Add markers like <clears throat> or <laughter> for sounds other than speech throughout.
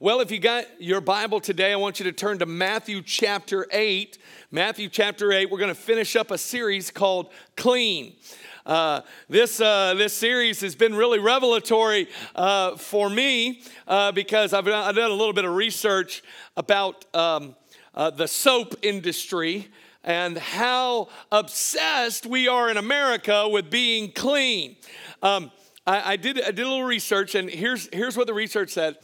Well, if you got your Bible today, I want you to turn to Matthew chapter 8. Matthew chapter 8, we're going to finish up a series called Clean. Uh, this, uh, this series has been really revelatory uh, for me uh, because I've, I've, done a little bit of research about um, uh, the soap industry and how obsessed we are in America with being clean. Um, I, I, did, I did a little research, and here's, here's what the research said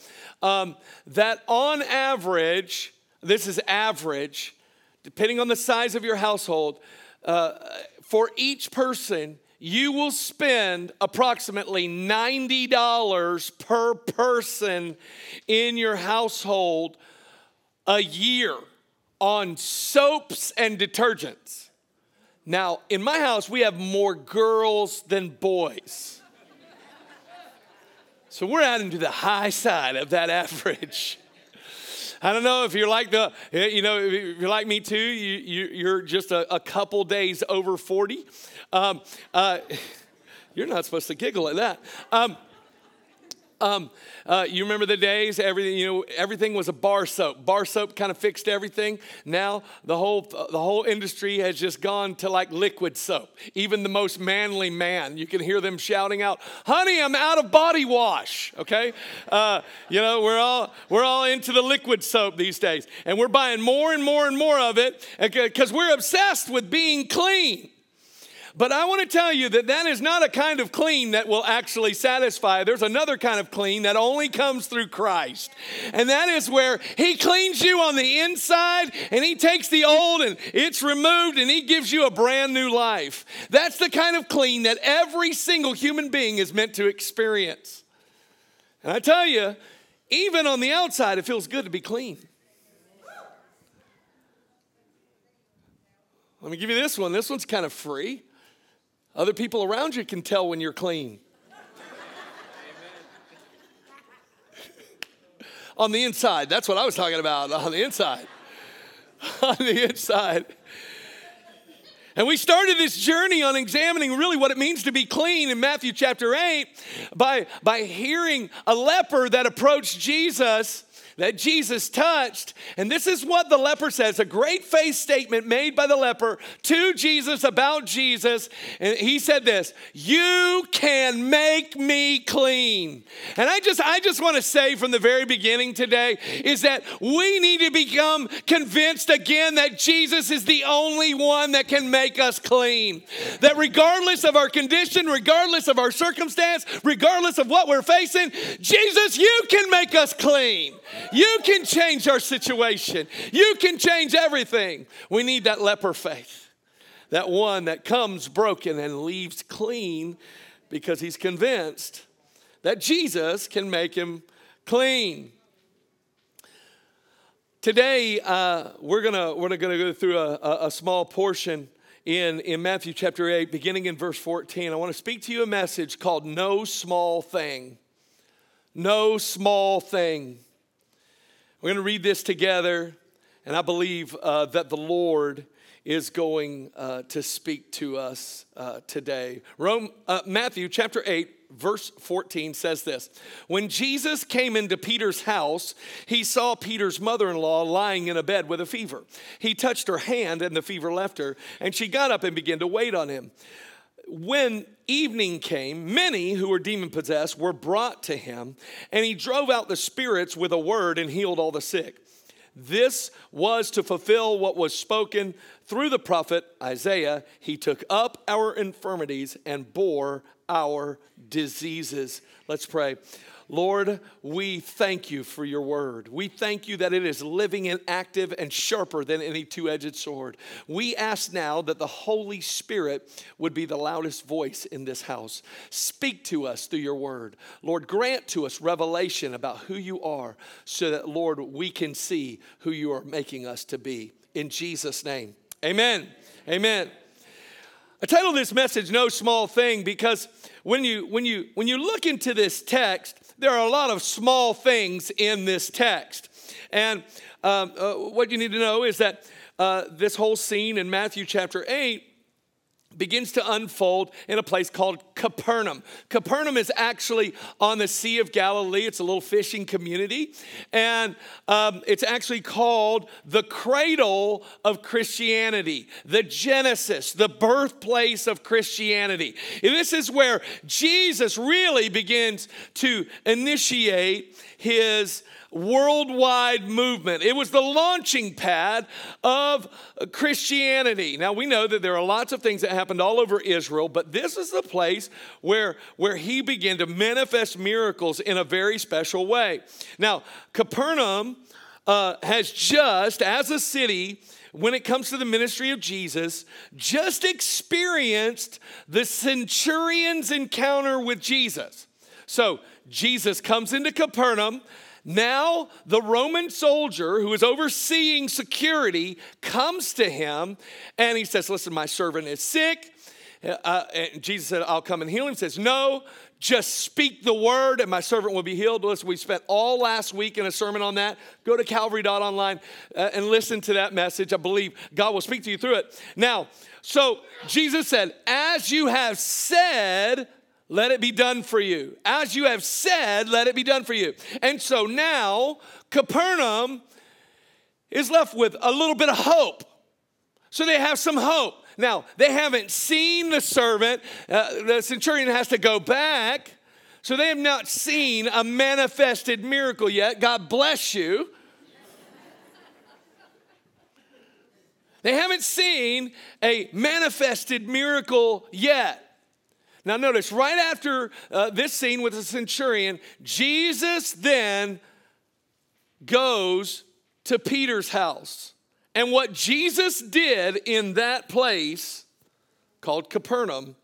um, that on average, this is average, depending on the size of your household, uh, for each person, you will spend approximately $90 per person in your household a year on soaps and detergents. Now, in my house, we have more girls than boys. So we're out into the high side of that average. I don't know if you're like the, you know, if you're like me too, you, you, are just a, a, couple days over 40. Um, uh, <laughs> you're not supposed to giggle at that. Um, um, uh, you remember the days everything you know everything was a bar soap. Bar soap kind of fixed everything. Now the whole the whole industry has just gone to like liquid soap. Even the most manly man, you can hear them shouting out, "Honey, I'm out of body wash." Okay, uh, you know we're all we're all into the liquid soap these days, and we're buying more and more and more of it because we're obsessed with being clean. But I want to tell you that that is not a kind of clean that will actually satisfy. There's another kind of clean that only comes through Christ. And that is where He cleans you on the inside and He takes the old and it's removed and He gives you a brand new life. That's the kind of clean that every single human being is meant to experience. And I tell you, even on the outside, it feels good to be clean. Let me give you this one. This one's kind of free. Other people around you can tell when you're clean. on the inside, that's what I was talking about. On the inside. <laughs> on the inside. And we started this journey on examining really what it means to be clean in Matthew chapter 8 by, by hearing a leper that approached Jesus that Jesus touched. And this is what the leper says a great faith statement made by the leper to Jesus about Jesus. And he said this You can make me clean. And I just, I just want to say from the very beginning today is that we need to become convinced again that Jesus is the only one that can make us clean. That regardless of our condition, regardless of our circumstance, regardless of what we're facing, Jesus, you can make us clean. You can change our situation. You can change everything. We need that leper faith, that one that comes broken and leaves clean because he's convinced that Jesus can make him clean. Today, uh, we're gonna we're gonna go through a, a, a small portion in, in Matthew chapter 8, beginning in verse 14. I want to speak to you a message called No Small Thing. No Small Thing. We're going to read this together, and I believe uh, that the Lord is going uh, to speak to us uh, today. Rome, uh, Matthew chapter 8, verse 14 says this When Jesus came into Peter's house, he saw Peter's mother in law lying in a bed with a fever. He touched her hand, and the fever left her, and she got up and began to wait on him when evening came, many who were demon possessed were brought to him, and he drove out the spirits with a word and healed all the sick. This was to fulfill what was spoken through the prophet Isaiah. He took up our infirmities and bore our diseases. Let's pray. Lord, we thank you for your word. We thank you that it is living and active and sharper than any two edged sword. We ask now that the Holy Spirit would be the loudest voice in this house. Speak to us through your word. Lord, grant to us revelation about who you are so that, Lord, we can see who you are making us to be. In Jesus' name, amen. Amen. I titled this message No Small Thing because when you when you when you look into this text, there are a lot of small things in this text. And um, uh, what you need to know is that uh, this whole scene in Matthew chapter 8 begins to unfold in a place called Capernaum. Capernaum is actually on the Sea of Galilee. It's a little fishing community, and um, it's actually called the cradle of Christianity, the Genesis, the birthplace of Christianity. And this is where Jesus really begins to initiate his worldwide movement. It was the launching pad of Christianity. Now we know that there are lots of things that happened all over Israel, but this is the place where, where he began to manifest miracles in a very special way. Now, Capernaum uh, has just, as a city, when it comes to the ministry of Jesus, just experienced the centurion's encounter with Jesus. So, Jesus comes into Capernaum. Now, the Roman soldier who is overseeing security comes to him and he says, Listen, my servant is sick. Uh, and Jesus said, I'll come and heal him. He says, No, just speak the word and my servant will be healed. Listen, we spent all last week in a sermon on that. Go to calvary.online uh, and listen to that message. I believe God will speak to you through it. Now, so Jesus said, As you have said, let it be done for you. As you have said, let it be done for you. And so now, Capernaum is left with a little bit of hope. So they have some hope. Now, they haven't seen the servant. Uh, the centurion has to go back. So they have not seen a manifested miracle yet. God bless you. They haven't seen a manifested miracle yet. Now, notice right after uh, this scene with the centurion, Jesus then goes to Peter's house. And what Jesus did in that place called Capernaum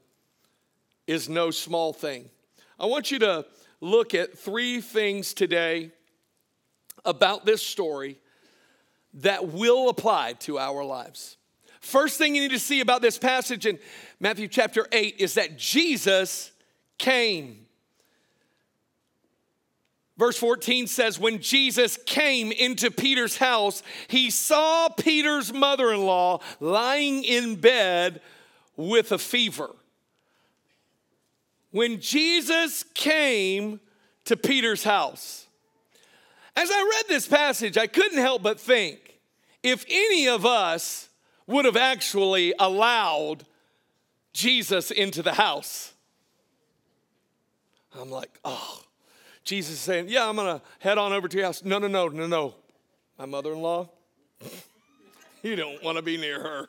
is no small thing. I want you to look at three things today about this story that will apply to our lives. First thing you need to see about this passage in Matthew chapter 8 is that Jesus came. Verse 14 says, When Jesus came into Peter's house, he saw Peter's mother in law lying in bed with a fever. When Jesus came to Peter's house, as I read this passage, I couldn't help but think if any of us would have actually allowed Jesus into the house. I'm like, oh, Jesus is saying, yeah, I'm gonna head on over to your house. No, no, no, no, no. My mother in law, <laughs> you don't wanna be near her.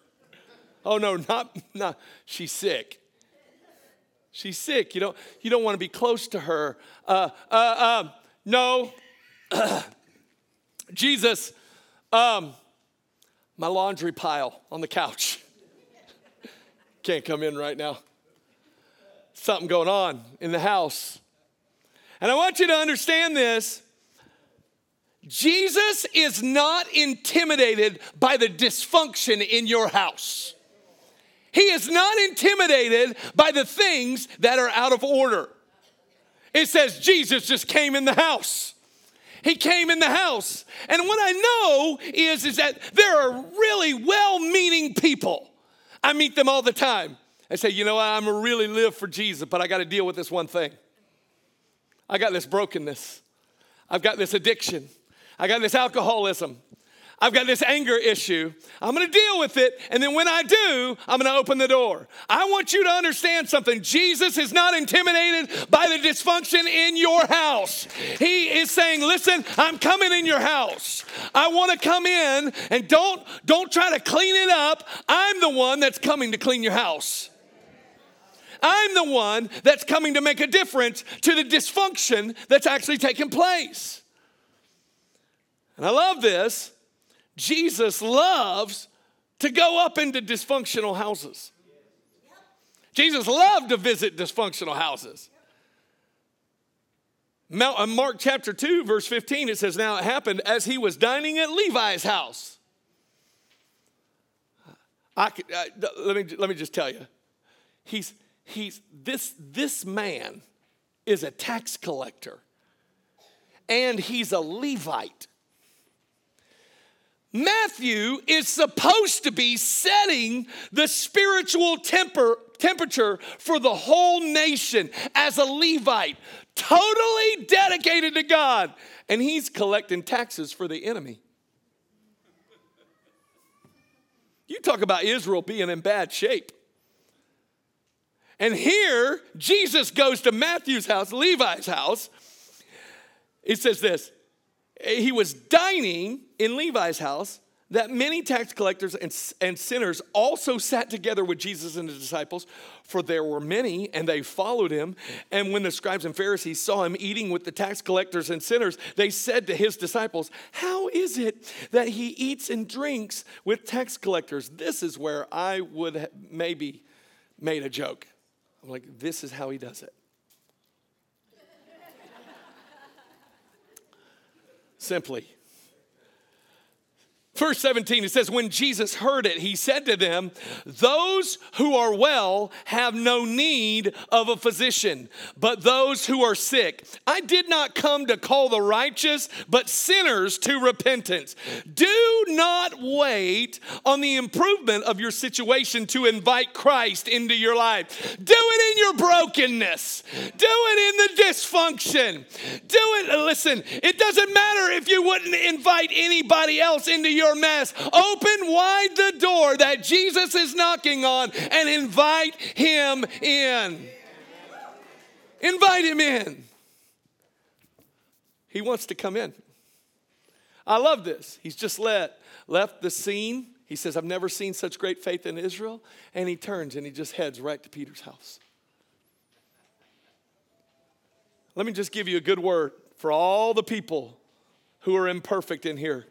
Oh, no, not, not, she's sick. She's sick. You don't, you don't wanna be close to her. Uh, uh, uh, no. <clears throat> Jesus, um, my laundry pile on the couch. <laughs> Can't come in right now. Something going on in the house. And I want you to understand this. Jesus is not intimidated by the dysfunction in your house. He is not intimidated by the things that are out of order. It says Jesus just came in the house. He came in the house. And what I know is, is that there are really well meaning people. I meet them all the time. I say, you know, I'm really live for Jesus, but I got to deal with this one thing. I got this brokenness. I've got this addiction. I got this alcoholism. I've got this anger issue. I'm gonna deal with it. And then when I do, I'm gonna open the door. I want you to understand something. Jesus is not intimidated by the dysfunction in your house. He is saying, listen, I'm coming in your house. I wanna come in and don't, don't try to clean it up. I'm the one that's coming to clean your house. I'm the one that's coming to make a difference to the dysfunction that's actually taking place. And I love this Jesus loves to go up into dysfunctional houses. Jesus loved to visit dysfunctional houses. Uh, Mark chapter 2, verse 15, it says, Now it happened as he was dining at Levi's house. I, I, uh, let, me, let me just tell you, he's, he's, this, this man is a tax collector and he's a Levite. Matthew is supposed to be setting the spiritual temper, temperature for the whole nation as a Levite, totally dedicated to God. And he's collecting taxes for the enemy. You talk about Israel being in bad shape. And here, Jesus goes to Matthew's house, Levi's house. It says this Eh, he was dining in Levi's house, that many tax collectors and, and sinners also sat together with Jesus and his disciples, for there were many, and they followed him. And when the scribes and Pharisees saw him eating with the tax collectors and sinners, they said to his disciples, How is it that he eats and drinks with tax collectors? This is where I would maybe made a joke. I'm like, This is how he does it. Simply Verse 17, it says, When Jesus heard it, he said to them, Those who are well have no need of a physician, but those who are sick. I did not come to call the righteous, but sinners to repentance. Do not wait on the improvement of your situation to invite Christ into your life. Do it in your brokenness, do it in the dysfunction. Do it, listen, it doesn't matter if you wouldn't invite anybody else into your your mess. Open wide the door that Jesus is knocking on and invite him in. Invite him in. He wants to come in. I love this. He's just let, left the scene. He says, I've never seen such great faith in Israel. And he turns and he just heads right to Peter's house. Let me just give you a good word for all the people who are imperfect in here.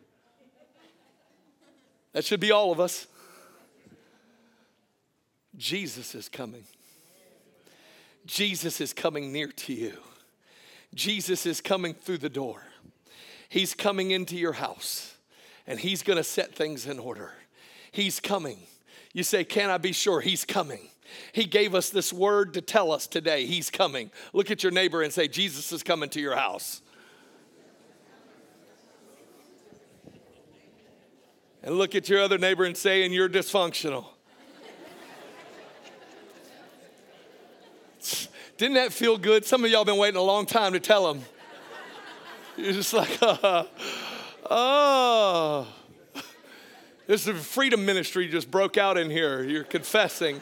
That should be all of us. Jesus is coming. Jesus is coming near to you. Jesus is coming through the door. He's coming into your house and he's going to set things in order. He's coming. You say, Can I be sure? He's coming. He gave us this word to tell us today. He's coming. Look at your neighbor and say, Jesus is coming to your house. And look at your other neighbor and say, and you're dysfunctional. <laughs> Didn't that feel good? Some of y'all been waiting a long time to tell them. You're just like, uh, <laughs> oh. This is freedom ministry just broke out in here. You're confessing.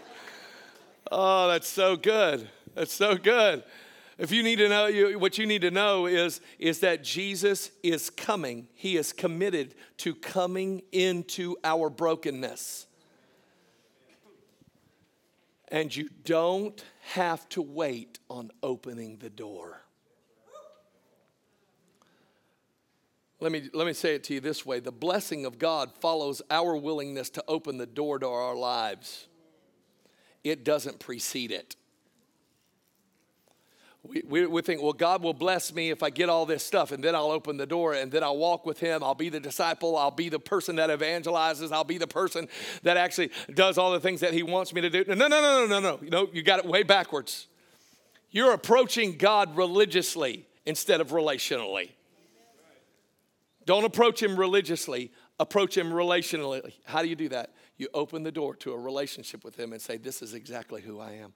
Oh, that's so good. That's so good. If you need to know, you, what you need to know is, is that Jesus is coming. He is committed to coming into our brokenness. And you don't have to wait on opening the door. Let me, let me say it to you this way the blessing of God follows our willingness to open the door to our lives, it doesn't precede it. We, we, think, well, God will bless me if I get all this stuff, and then I'll open the door, and then I'll walk with Him. I'll be the disciple. I'll be the person that evangelizes. I'll be the person that actually does all the things that He wants me to do. No, no, no, no, no, no. You know, you got it way backwards. You're approaching God religiously instead of relationally. Don't approach Him religiously, approach Him relationally. How do you do that? You open the door to a relationship with Him and say, This is exactly who I am.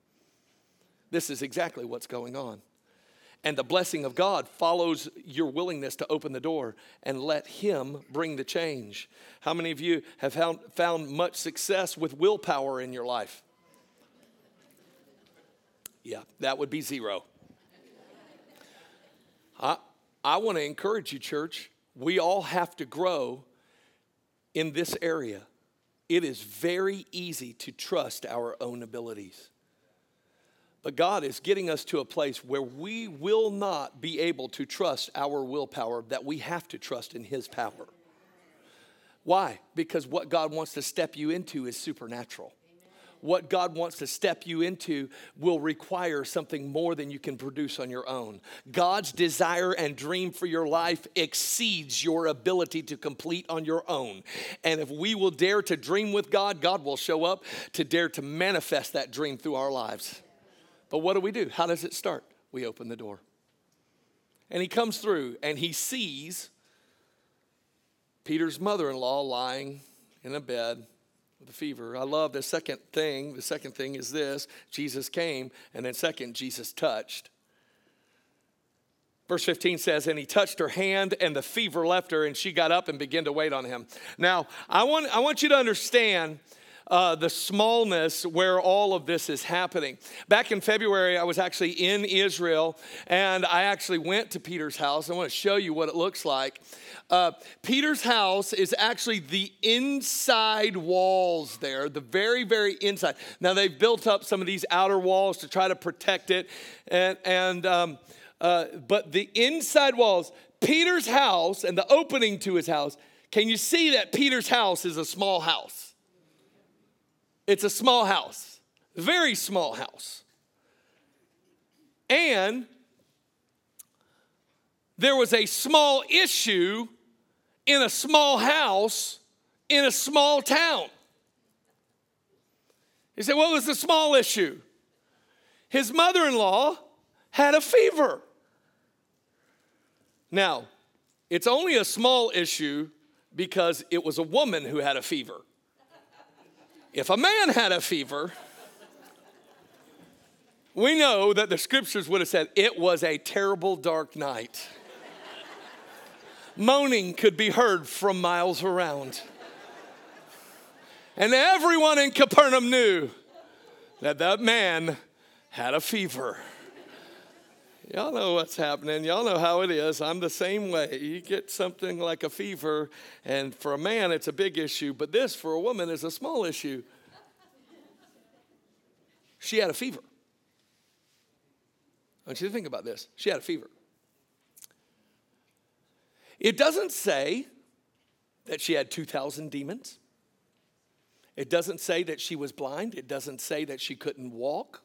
This is exactly what's going on. And the blessing of God follows your willingness to open the door and let Him bring the change. How many of you have found, found much success with willpower in your life? Yeah, that would be zero. I, I want to encourage you, church. We all have to grow in this area. It is very easy to trust our own abilities. But God is getting us to a place where we will not be able to trust our willpower, that we have to trust in His power. Why? Because what God wants to step you into is supernatural. What God wants to step you into will require something more than you can produce on your own. God's desire and dream for your life exceeds your ability to complete on your own. And if we will dare to dream with God, God will show up to dare to manifest that dream through our lives. But what do we do? How does it start? We open the door. And he comes through and he sees Peter's mother in law lying in a bed with a fever. I love the second thing. The second thing is this Jesus came, and then second, Jesus touched. Verse 15 says, And he touched her hand, and the fever left her, and she got up and began to wait on him. Now, I want, I want you to understand uh, the smallness where all of this is happening. Back in February, I was actually in Israel and I actually went to Peter's house. I want to show you what it looks like. Uh, Peter's house is actually the inside walls there, the very, very inside. Now, they've built up some of these outer walls to try to protect it. And, and um, uh, but the inside walls, Peter's house and the opening to his house, can you see that Peter's house is a small house? It's a small house, very small house. And there was a small issue in a small house in a small town. He said, What was the small issue? His mother in law had a fever. Now, it's only a small issue because it was a woman who had a fever. If a man had a fever, we know that the scriptures would have said it was a terrible dark night. Moaning could be heard from miles around. And everyone in Capernaum knew that that man had a fever. Y'all know what's happening. Y'all know how it is. I'm the same way. You get something like a fever, and for a man, it's a big issue, but this for a woman is a small issue. She had a fever. I want you to think about this. She had a fever. It doesn't say that she had 2,000 demons. It doesn't say that she was blind. It doesn't say that she couldn't walk.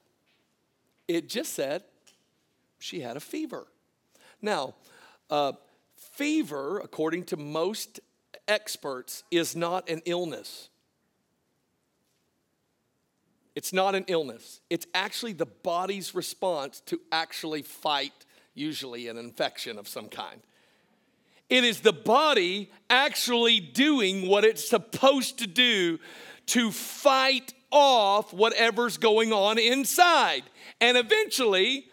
It just said she had a fever. Now, uh, fever, according to most experts, is not an illness. It's not an illness. It's actually the body's response to actually fight, usually, an infection of some kind. It is the body actually doing what it's supposed to do to fight off whatever's going on inside. And eventually,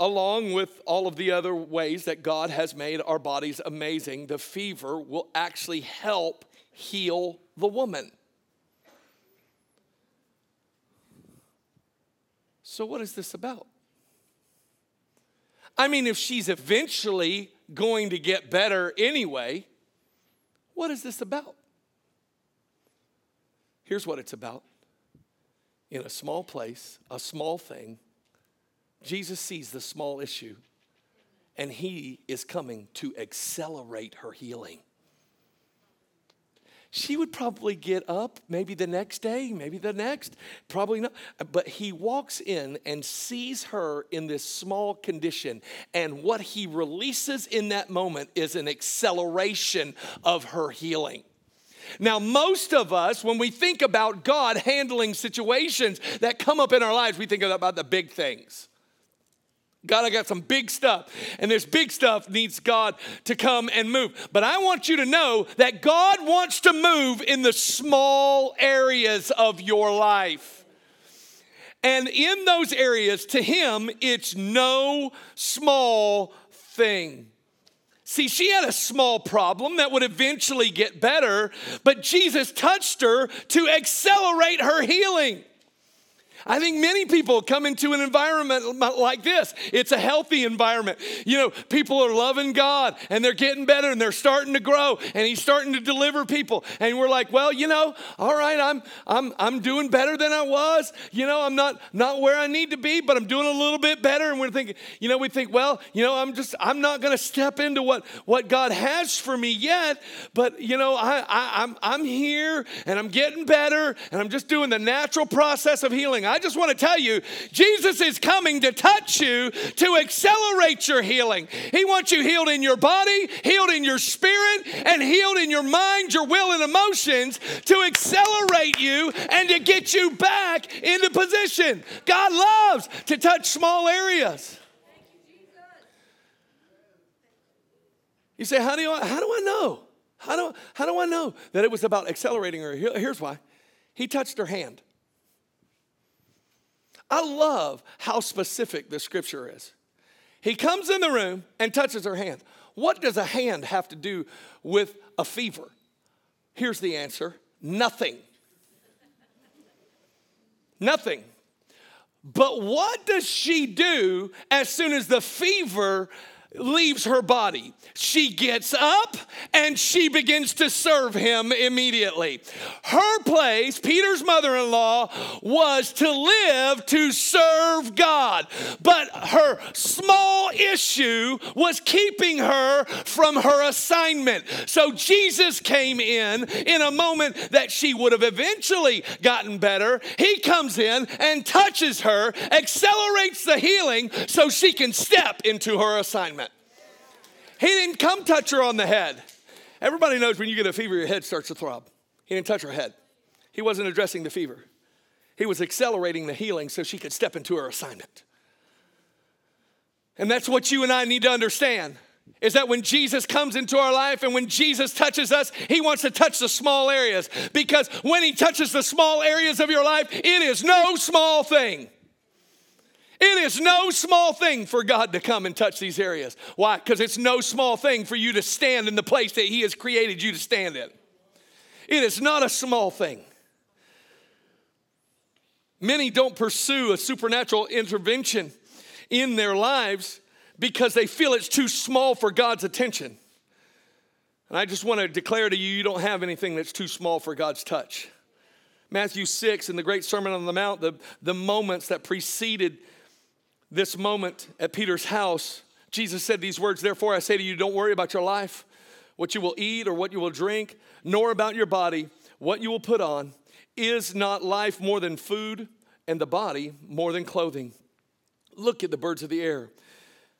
along with all of the other ways that God has made our bodies amazing, the fever will actually help heal the woman. So, what is this about? I mean, if she's eventually going to get better anyway, what is this about? Here's what it's about. In a small place, a small thing, Jesus sees the small issue and he is coming to accelerate her healing she would probably get up maybe the next day, maybe the next, probably not. But he walks in and sees her in this small condition. And what he releases in that moment is an acceleration of her healing. Now, most of us, when we think about God handling situations that come up in our lives, we think about the big things. God, I got some big stuff, and this big stuff needs God to come and move. But I want you to know that God wants to move in the small areas of your life. And in those areas, to Him, it's no small thing. See, she had a small problem that would eventually get better, but Jesus touched her to accelerate her healing. I think many people come into an environment like this. It's a healthy environment. You know, people are loving God and they're getting better and they're starting to grow and he's starting to deliver people. And we're like, well, you know, all right, I'm I'm I'm doing better than I was. You know, I'm not not where I need to be, but I'm doing a little bit better. And we're thinking, you know, we think, well, you know, I'm just I'm not gonna step into what what God has for me yet, but you know, I, I I'm I'm here and I'm getting better and I'm just doing the natural process of healing. I just want to tell you, Jesus is coming to touch you to accelerate your healing. He wants you healed in your body, healed in your spirit, and healed in your mind, your will, and emotions to accelerate you and to get you back into position. God loves to touch small areas. You say, how do, you, how do I know? How do, how do I know that it was about accelerating her? Here's why He touched her hand. I love how specific the scripture is. He comes in the room and touches her hand. What does a hand have to do with a fever? Here's the answer nothing. nothing. But what does she do as soon as the fever leaves her body. She gets up and she begins to serve him immediately. Her place, Peter's mother in law, was to live to serve God. But her small issue was keeping her from her assignment. So Jesus came in in a moment that she would have eventually gotten better. He comes in and touches her, accelerates the healing so she can step into her assignment. He didn't come touch her on the head. Everybody knows when you get a fever, your head starts to throb. He didn't touch her head. He wasn't addressing the fever. He was accelerating the healing so she could step into her assignment. And that's what you and I need to understand is that when Jesus comes into our life and when Jesus touches us, he wants to touch the small areas because when he touches the small areas of your life, it is no small thing. It is no small thing for God to come and touch these areas. Why? Because it's no small thing for you to stand in the place that He has created you to stand in. It is not a small thing. Many don't pursue a supernatural intervention in their lives because they feel it's too small for God's attention. And I just want to declare to you, you don't have anything that's too small for God's touch. Matthew 6 in the Great Sermon on the Mount, the, the moments that preceded this moment at Peter's house, Jesus said these words Therefore, I say to you, don't worry about your life, what you will eat or what you will drink, nor about your body, what you will put on. Is not life more than food, and the body more than clothing? Look at the birds of the air,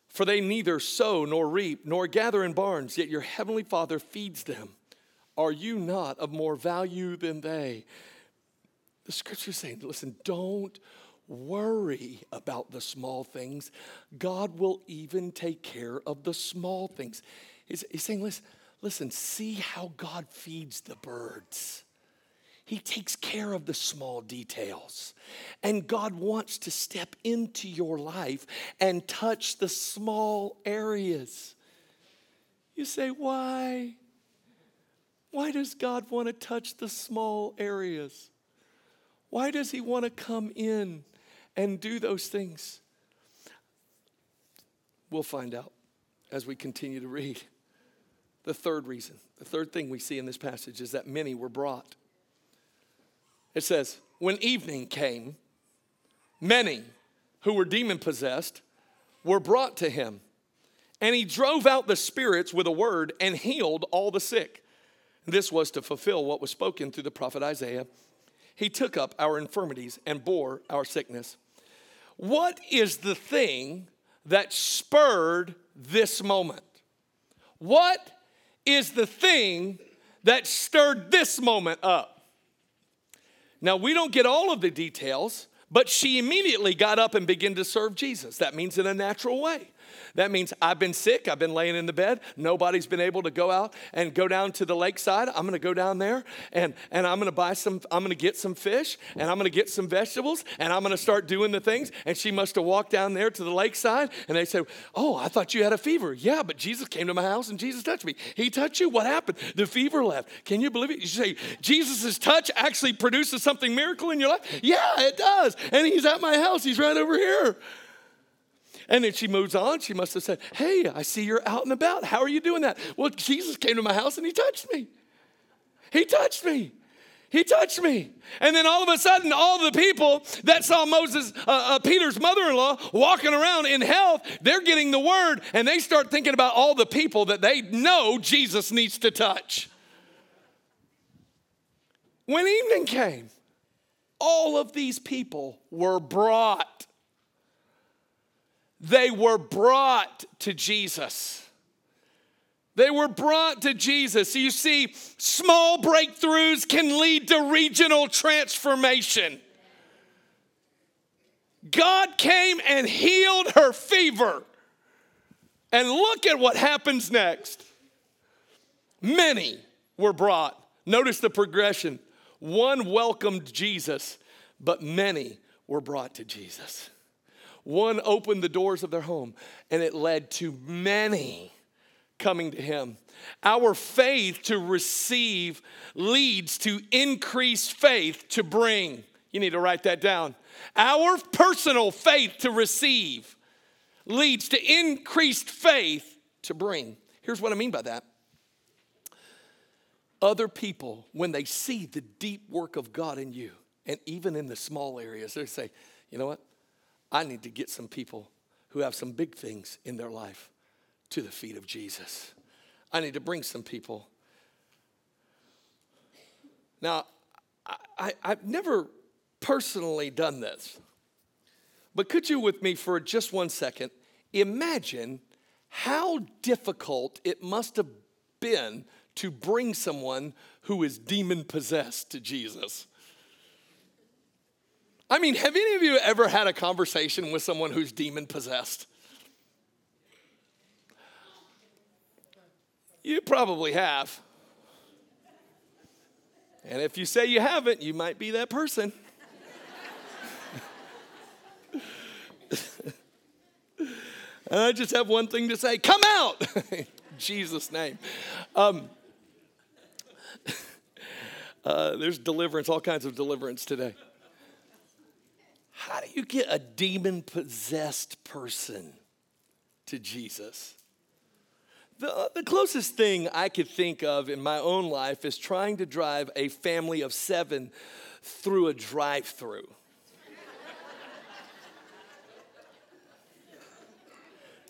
for they neither sow nor reap nor gather in barns, yet your heavenly Father feeds them. Are you not of more value than they? The scripture is saying, listen, don't worry about the small things. God will even take care of the small things. He's, he's saying, listen, listen, see how God feeds the birds. He takes care of the small details. And God wants to step into your life and touch the small areas. You say, why? Why does God want to touch the small areas? Why does He want to come in and do those things? We'll find out as we continue to read. The third reason, the third thing we see in this passage is that many were brought. It says, when evening came, many who were demon possessed were brought to him. And he drove out the spirits with a word and healed all the sick. This was to fulfill what was spoken through the prophet Isaiah he took up our infirmities and bore our sickness. What is the thing that spurred this moment? What is the thing that stirred this moment up? Now, we don't get all of the details, but she immediately got up and began to serve Jesus. That means in a natural way. That means I've been sick, I've been laying in the bed, nobody's been able to go out and go down to the lakeside. I'm gonna go down there and, and I'm gonna buy some, I'm gonna get some fish and I'm gonna get some vegetables and I'm gonna start doing the things. And she must have walked down there to the lakeside and they said, Oh, I thought you had a fever. Yeah, but Jesus came to my house and Jesus touched me. He touched you? What happened? The fever left. Can you believe it? You say, Jesus' touch actually produces something miracle in your life? Yeah, it does. And he's at my house, he's right over here. And then she moves on. She must have said, Hey, I see you're out and about. How are you doing that? Well, Jesus came to my house and he touched me. He touched me. He touched me. And then all of a sudden, all the people that saw Moses, uh, uh, Peter's mother in law, walking around in health, they're getting the word and they start thinking about all the people that they know Jesus needs to touch. When evening came, all of these people were brought they were brought to Jesus. They were brought to Jesus. You see, small breakthroughs can lead to regional transformation. God came and healed her fever. And look at what happens next. Many were brought. Notice the progression. One welcomed Jesus, but many were brought to Jesus. One opened the doors of their home, and it led to many coming to him. Our faith to receive leads to increased faith to bring. You need to write that down. Our personal faith to receive leads to increased faith to bring. Here's what I mean by that. Other people, when they see the deep work of God in you, and even in the small areas, they say, you know what? I need to get some people who have some big things in their life to the feet of Jesus. I need to bring some people. Now, I, have never personally done this, but could you, with me for just one second, imagine how difficult it must have been to bring someone who is demon possessed to Jesus? I mean, have any of you ever had a conversation with someone who's demon possessed? You probably have. And if you say you haven't, you might be that person. <laughs> I just have one thing to say come out! <laughs> Jesus' name. Um, <laughs> uh, there's deliverance, all kinds of deliverance today. How do you get a demon possessed person to Jesus? The, uh, the closest thing I could think of in my own life is trying to drive a family of seven through a drive through.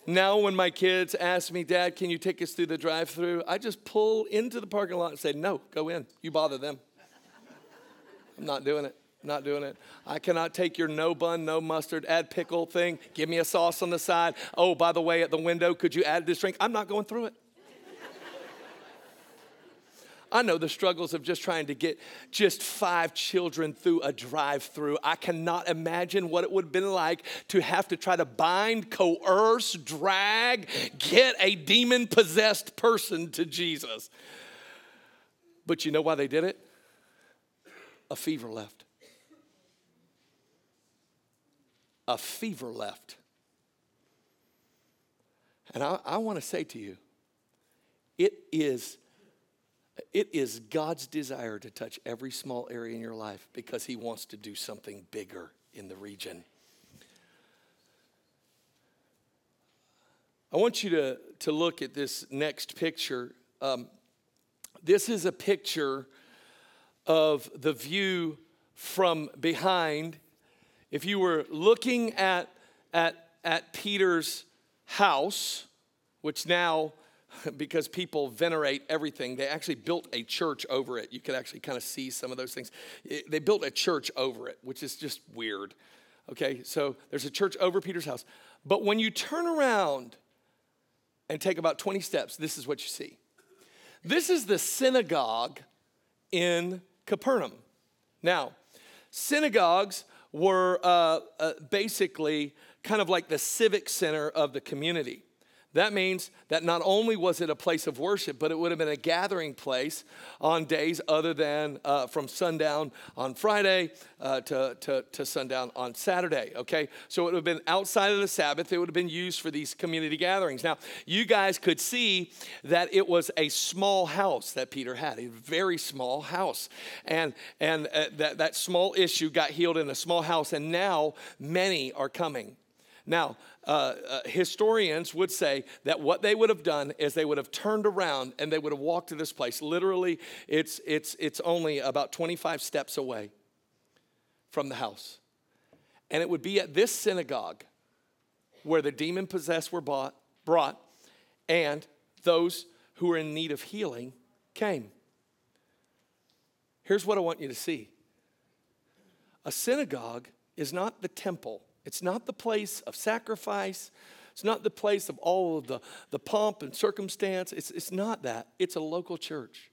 now, when my kids ask me, Dad, can you take us through the drive through? I just pull into the parking lot and say, No, go in. You bother them. I'm not doing it. Not doing it. I cannot take your no bun, no mustard, add pickle thing. Give me a sauce on the side. Oh, by the way, at the window, could you add this drink? I'm not going through it. <laughs> I know the struggles of just trying to get just five children through a drive through. I cannot imagine what it would have been like to have to try to bind, coerce, drag, get a demon possessed person to Jesus. But you know why they did it? A fever left. A fever left. And I, I want to say to you, it is, it is God's desire to touch every small area in your life because He wants to do something bigger in the region. I want you to, to look at this next picture. Um, this is a picture of the view from behind if you were looking at, at, at Peter's house, which now, <laughs> because people venerate everything, they actually built a church over it. You could actually kind of see some of those things. It, they built a church over it, which is just weird. Okay, so there's a church over Peter's house. But when you turn around and take about 20 steps, this is what you see. This is the synagogue in Capernaum. Now, synagogues were uh, uh, basically kind of like the civic center of the community. That means that not only was it a place of worship, but it would have been a gathering place on days other than uh, from sundown on Friday uh, to, to, to, sundown on Saturday, okay? So it would have been outside of the Sabbath. It would have been used for these community gatherings. Now, you guys could see that it was a small house that Peter had, a very small house. And, and uh, that, that small issue got healed in a small house, and now many are coming. Now, uh, uh, historians would say that what they would have done is they would have turned around and they would have walked to this place. Literally, it's, it's, it's only about 25 steps away from the house. And it would be at this synagogue where the demon possessed were bought, brought and those who were in need of healing came. Here's what I want you to see a synagogue is not the temple it's not the place of sacrifice. It's not the place of all of the, the pomp and circumstance. It's, it's not that. It's a local church.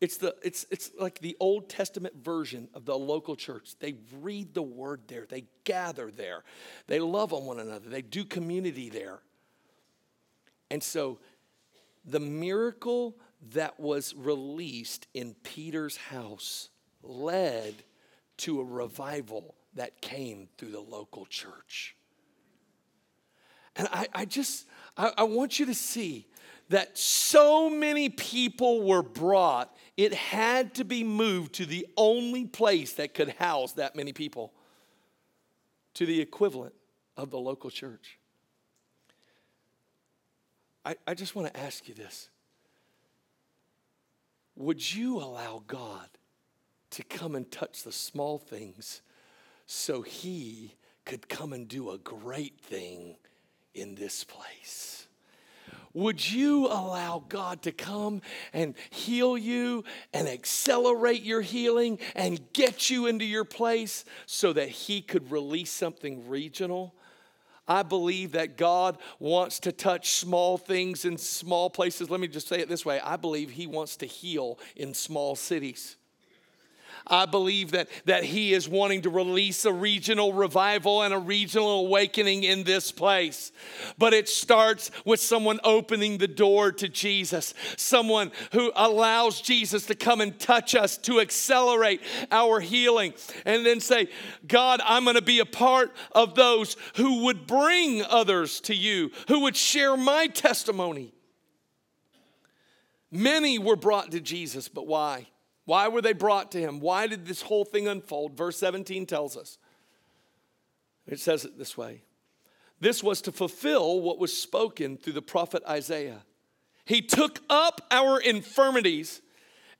It's, the, it's, it's like the Old Testament version of the local church. They read the word there, they gather there, they love on one another, they do community there. And so the miracle that was released in Peter's house led to a revival that came through the local church. And I, I just, I, I want you to see that so many people were brought, it had to be moved to the only place that could house that many people, to the equivalent of the local church. I, I just want to ask you this Would you allow God to come and touch the small things so He could come and do a great thing in this place? Would you allow God to come and heal you and accelerate your healing and get you into your place so that He could release something regional? I believe that God wants to touch small things in small places. Let me just say it this way I believe He wants to heal in small cities. I believe that, that He is wanting to release a regional revival and a regional awakening in this place. But it starts with someone opening the door to Jesus, someone who allows Jesus to come and touch us to accelerate our healing, and then say, God, I'm going to be a part of those who would bring others to you, who would share my testimony. Many were brought to Jesus, but why? Why were they brought to him? Why did this whole thing unfold? Verse 17 tells us. It says it this way This was to fulfill what was spoken through the prophet Isaiah. He took up our infirmities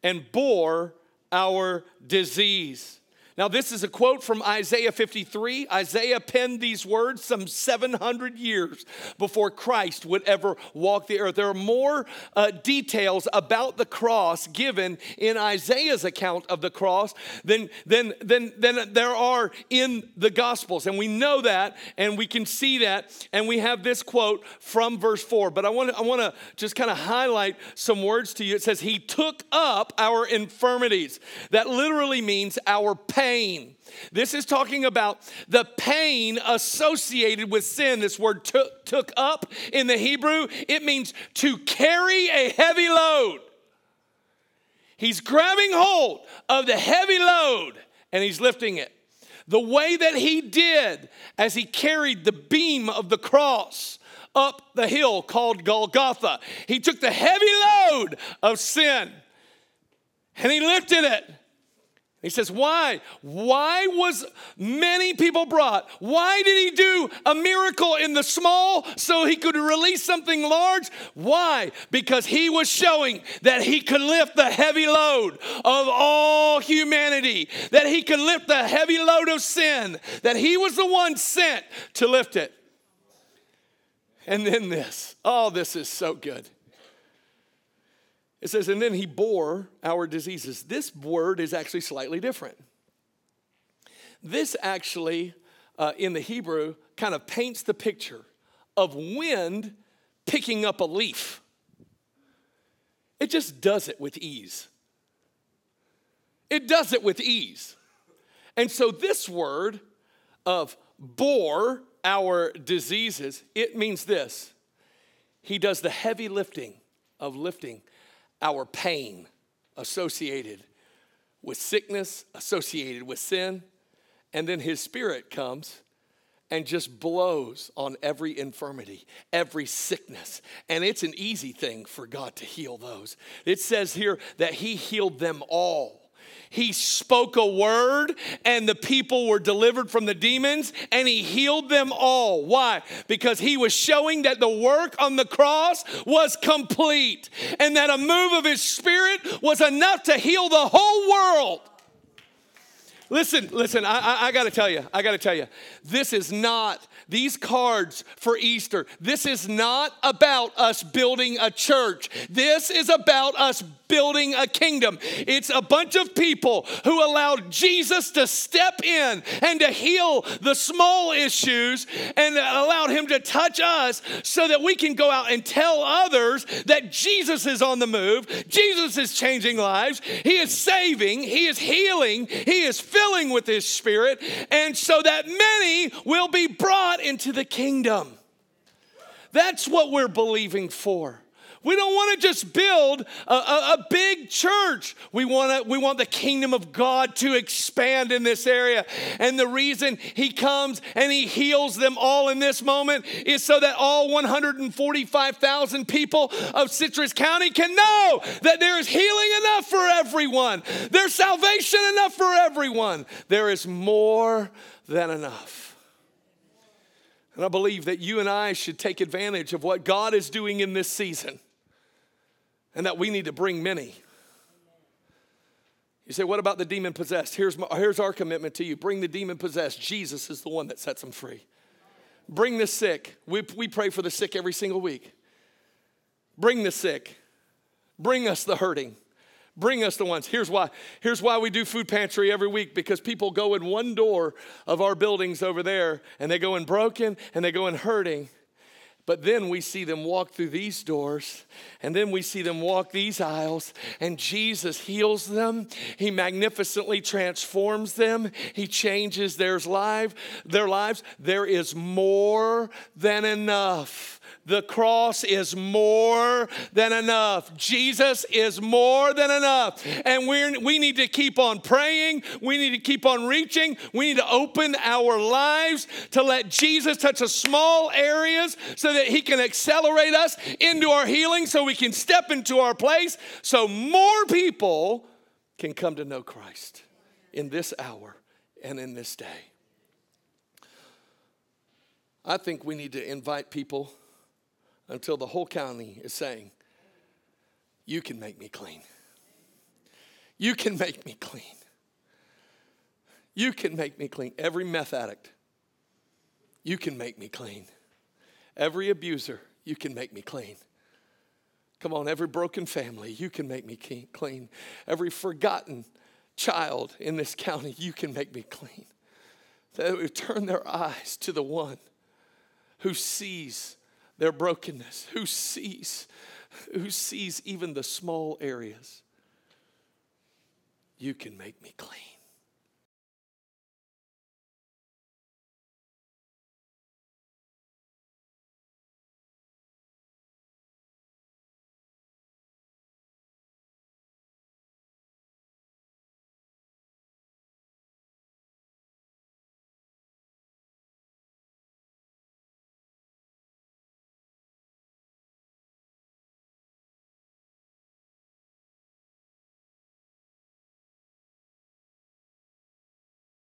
and bore our disease. Now, this is a quote from Isaiah 53. Isaiah penned these words some 700 years before Christ would ever walk the earth. There are more uh, details about the cross given in Isaiah's account of the cross than, than, than, than there are in the Gospels. And we know that, and we can see that. And we have this quote from verse 4. But I want to I want to just kind of highlight some words to you. It says, He took up our infirmities. That literally means our pain pain. This is talking about the pain associated with sin. This word took, took up in the Hebrew, it means to carry a heavy load. He's grabbing hold of the heavy load and he's lifting it. The way that he did as he carried the beam of the cross up the hill called Golgotha, he took the heavy load of sin and he lifted it he says, Why? Why was many people brought? Why did he do a miracle in the small so he could release something large? Why? Because he was showing that he could lift the heavy load of all humanity, that he could lift the heavy load of sin, that he was the one sent to lift it. And then this. Oh, this is so good. It says, and then he bore our diseases. This word is actually slightly different. This actually, uh, in the Hebrew, kind of paints the picture of wind picking up a leaf. It just does it with ease. It does it with ease. And so, this word of bore our diseases, it means this He does the heavy lifting of lifting our pain associated with sickness, associated with sin. And then his spirit comes and just blows on every infirmity, every sickness. And it's an easy thing for God to heal those. It says here that he healed them all. He spoke a word and the people were delivered from the demons and he healed them all. Why? Because he was showing that the work on the cross was complete and that a move of his spirit was enough to heal the whole world. Listen, listen, I, I, I, gotta tell you, I gotta tell you, this is not, these cards for Easter, this is not about us building a church. This is about us building a kingdom. It's a bunch of people who allowed Jesus to step in and to heal the small issues and allowed him to touch us so that we can go out and tell others that Jesus is on the move. Jesus is changing lives. He is saving, he is healing, he is filling with his spirit, and so that many will be brought into the kingdom. That's what we're believing for. We don't want to just build a, a, a big church. We want, to, we want the kingdom of God to expand in this area. And the reason He comes and He heals them all in this moment is so that all 145,000 people of Citrus County can know that there is healing enough for everyone, there's salvation enough for everyone. There is more than enough. And I believe that you and I should take advantage of what God is doing in this season and that we need to bring many. You say, what about the demon possessed? Here's, my, here's our commitment to you bring the demon possessed. Jesus is the one that sets them free. Bring the sick. We, we pray for the sick every single week. Bring the sick. Bring us the hurting. Bring us the ones. Here's why. Here's why we do food pantry every week because people go in one door of our buildings over there and they go in broken and they go in hurting. But then we see them walk through these doors, and then we see them walk these aisles, and Jesus heals them. He magnificently transforms them. He changes their life, their lives. There is more than enough the cross is more than enough. Jesus is more than enough. And we we need to keep on praying. We need to keep on reaching. We need to open our lives to let Jesus touch the small areas so that He can accelerate us into our healing so we can step into our place so more people can come to know Christ in this hour and in this day. I think we need to invite people until the whole county is saying, You can make me clean. You can make me clean. You can make me clean. Every meth addict, you can make me clean. Every abuser, you can make me clean. Come on, every broken family, you can make me clean. Every forgotten child in this county, you can make me clean. They would turn their eyes to the one who sees their brokenness, who sees, who sees even the small areas. You can make me clean.